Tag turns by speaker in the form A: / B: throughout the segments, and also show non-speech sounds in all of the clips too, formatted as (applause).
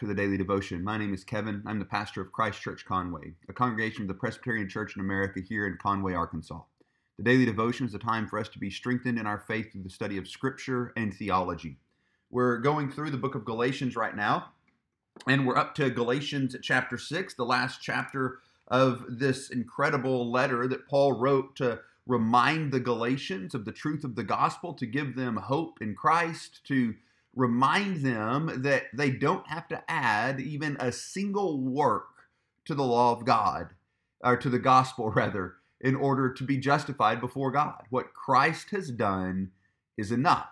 A: To the Daily Devotion. My name is Kevin. I'm the pastor of Christ Church Conway, a congregation of the Presbyterian Church in America here in Conway, Arkansas. The Daily Devotion is a time for us to be strengthened in our faith through the study of Scripture and theology. We're going through the book of Galatians right now, and we're up to Galatians chapter 6, the last chapter of this incredible letter that Paul wrote to remind the Galatians of the truth of the gospel, to give them hope in Christ, to remind them that they don't have to add even a single work to the law of God, or to the gospel, (laughs) rather, in order to be justified before God. What Christ has done is enough.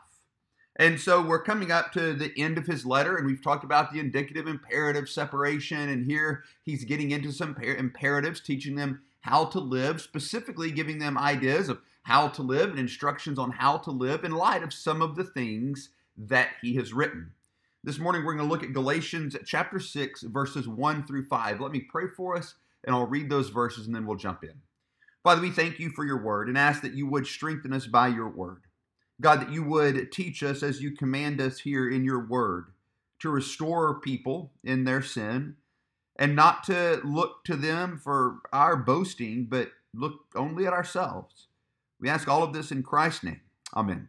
A: And so we're coming up to the end of his letter, and we've talked about the indicative imperative separation. And here he's getting into some imperatives, teaching them how to live, specifically giving them ideas of how to live and instructions on how to live in light of some of the things that he has written. This morning we're going to look at Galatians chapter 6, verses 1 through 5. Let me pray for us, and I'll read those verses and then we'll jump in. Father, we thank you for your word and ask that you would strengthen us by your word. God, that you would teach us as you command us here in your word to restore people in their sin and not to look to them for our boasting, but look only at ourselves. We ask all of this in Christ's name. Amen.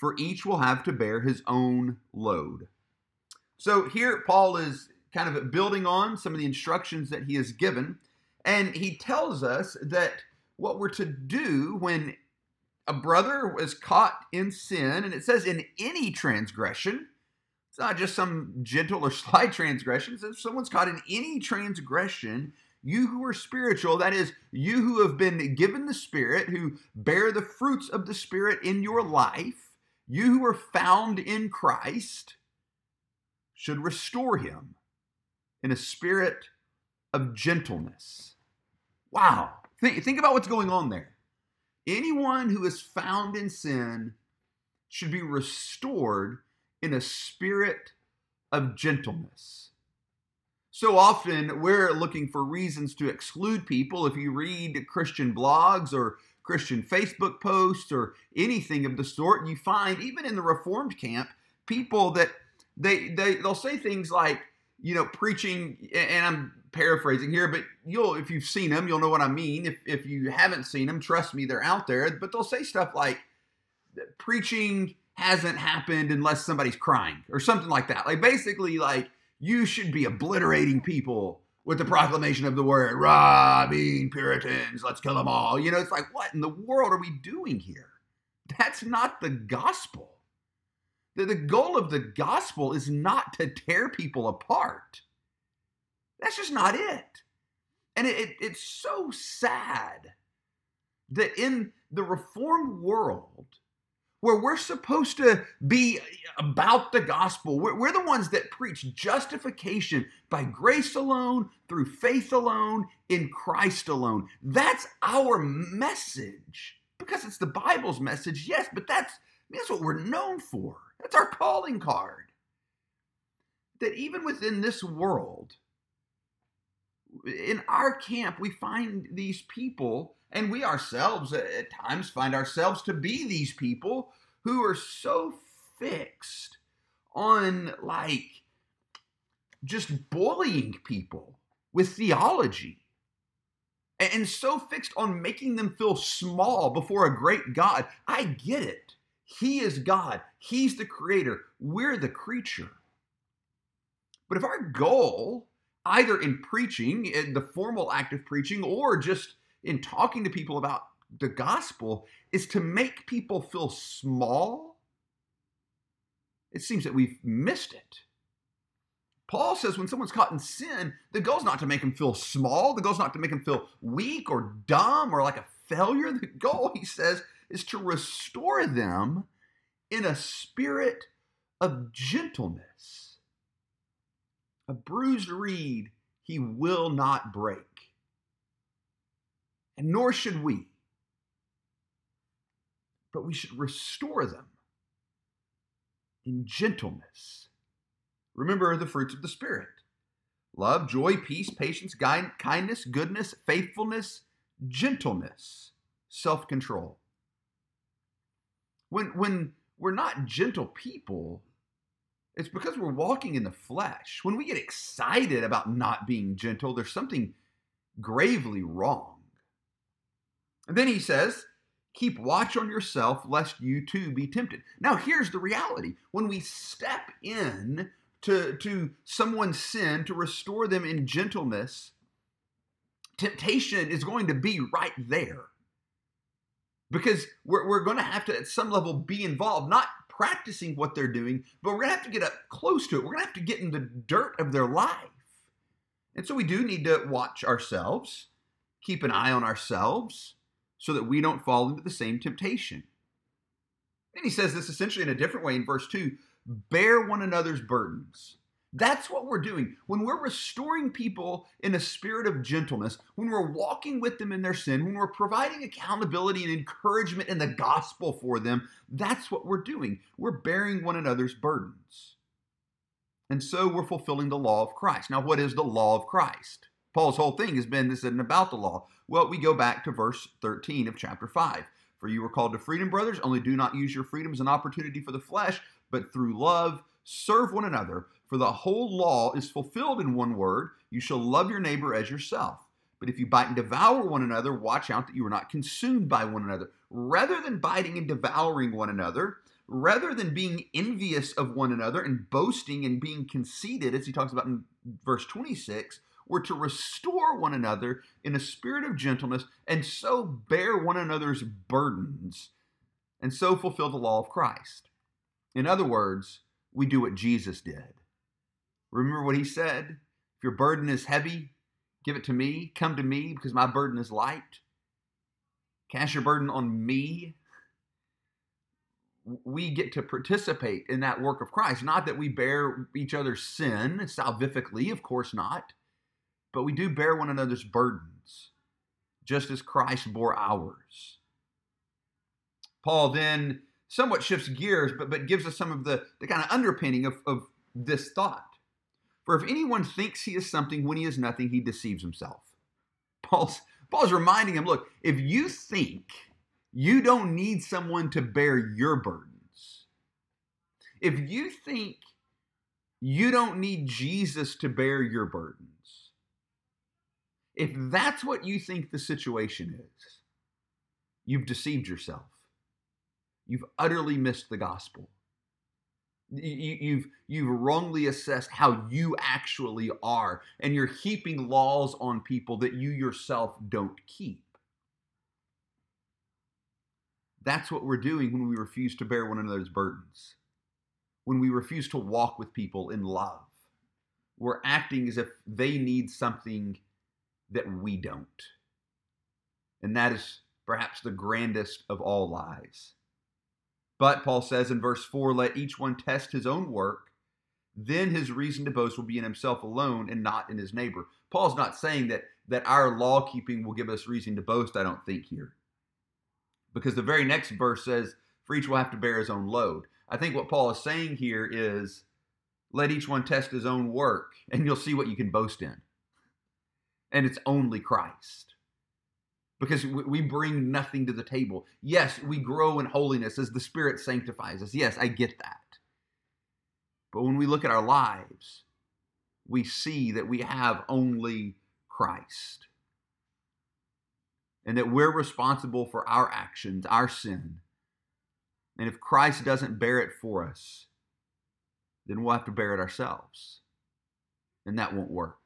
A: for each will have to bear his own load. So here, Paul is kind of building on some of the instructions that he has given, and he tells us that what we're to do when a brother is caught in sin, and it says in any transgression, it's not just some gentle or (laughs) slight transgression. If someone's caught in any transgression, you who are spiritual, that is, you who have been given the Spirit, who bear the fruits of the Spirit in your life, you who are found in Christ should restore him in a spirit of gentleness. Wow. Think, think about what's going on there. Anyone who is found in sin should be restored in a spirit of gentleness. So often we're looking for reasons to exclude people. If you read Christian blogs or Christian Facebook posts or anything of the sort. You find even in the Reformed camp people that they they they'll say things like you know preaching and I'm paraphrasing here, but you'll if you've seen them, you'll know what I mean. If if you haven't seen them, trust me, they're out there. But they'll say stuff like preaching hasn't happened unless somebody's crying or something like that. Like basically like you should be obliterating people with the proclamation of the word, rah, being Puritans, let's kill them all. You know, it's like, what in the world are we doing here? That's not the gospel. The, the goal of the gospel is not to tear people apart. That's just not it. And it, it, it's so sad that in the reformed world, where we're supposed to be about the gospel. We're, we're, the ones that preach justification by grace alone, through faith alone, in Christ alone. That's our message because it's the Bible's message, yes, but that's, that's what we're known for. That's our calling card. That even within this world, in our camp, we find these people and we ourselves uh, at times find ourselves to be these people who are so fixed on like just bullying people with theology and so fixed on making them feel small before a great God. I get it. He is God, He's the creator, we're the creature. But if our goal, either in preaching, in the formal act of preaching, or just in talking to people about the gospel is to make people feel small, it seems that we've missed it. Paul says when someone's caught in sin, the goal is not to make them feel small. The goal is not to make them feel weak or dumb or like a failure. The goal, he says, is to restore them in a spirit of gentleness. A bruised reed he will not break. And nor should we. But we should restore them in gentleness. Remember the fruits of the Spirit love, joy, peace, patience, kindness, goodness, faithfulness, gentleness, self control. When, when we're not gentle people, it's because we're walking in the flesh. When we get excited about not being gentle, there's something gravely wrong. And then he says, Keep watch on yourself, lest you too be tempted. Now, here's the reality when we step in to, to someone's sin to restore them in gentleness, temptation is going to be right there. Because we're, we're going to have to, at some level, be involved, not practicing what they're doing, but we're going to have to get up close to it. We're going to have to get in the dirt of their life. And so we do need to watch ourselves, keep an eye on ourselves, so that we don't fall into the same temptation. And he says this essentially in a different way in verse 2 bear one another's burdens. That's what we're doing. When we're restoring people in a spirit of gentleness, when we're walking with them in their sin, when we're providing accountability and encouragement in the gospel for them, that's what we're doing. We're bearing one another's burdens. And so we're fulfilling the law of Christ. Now, what is the law of Christ? Paul's whole thing has been this isn't about the law. Well, we go back to verse 13 of chapter 5. For you were called to freedom, brothers, only do not use your freedom as an opportunity for the flesh, but through love serve one another. For the whole law is fulfilled in one word you shall love your neighbor as yourself. But if you bite and devour one another, watch out that you are not consumed by one another. Rather than biting and devouring one another, rather than being envious of one another and boasting and being conceited, as he talks about in verse 26, we're to restore one another in a spirit of gentleness and so bear one another's burdens and so fulfill the law of Christ. In other words, we do what Jesus did. Remember what he said? If your burden is heavy, give it to me. Come to me because my burden is light. Cast your burden on me. We get to participate in that work of Christ. Not that we bear each other's sin salvifically, of course not, but we do bear one another's burdens, just as Christ bore ours. Paul then somewhat shifts gears, but, but gives us some of the, the kind of underpinning of, of this thought. For if anyone thinks he is something when he is nothing, he deceives himself. Paul's, Paul's reminding him look, if you think you don't need someone to bear your burdens, if you think you don't need Jesus to bear your burdens, if that's what you think the situation is, you've deceived yourself. You've utterly missed the gospel. You, have you've wrongly assessed how you actually are, and you're heaping laws on people that you yourself don't keep. That's what we're doing when we refuse to bear one another's burdens. When we refuse to walk with people in love, we're acting as if they need something that we don't. And that is perhaps the grandest of all lies. But Paul says in verse 4 let each one test his own work, then his reason to boast will be in himself alone and not in his neighbor. Paul's not saying that, that our law keeping will give us reason to boast, I don't think, here. Because the very next verse says, for each will have to bear his own load. I think what Paul is saying here is, let each one test his own work, and you'll see what you can boast in. And it's only Christ because we bring nothing to the table. Yes, we grow in holiness as the Spirit sanctifies us. Yes, I get that. But when we look at our lives, we see that we have only Christ. And that we're responsible for our actions, our sin. And if Christ doesn't bear it for us, then we'll have to bear it ourselves. And that won't work.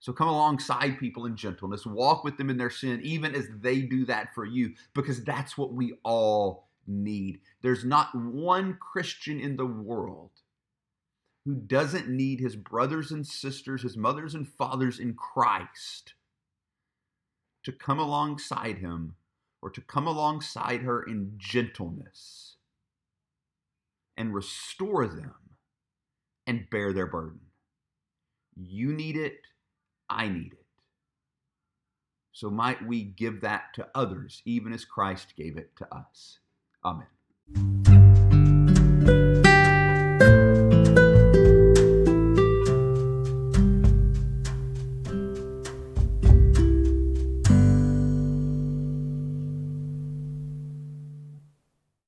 A: So come alongside people in gentleness, walk with them in their sin, even as they do that for you, because that's what we all need. There's not one Christian in the world who doesn't need his brothers and sisters, his mothers and fathers in Christ to come alongside him or to come alongside her in gentleness and restore them and bear their burden. You need it, I need it. So might we give that to others, even as Christ gave it to us. Amen.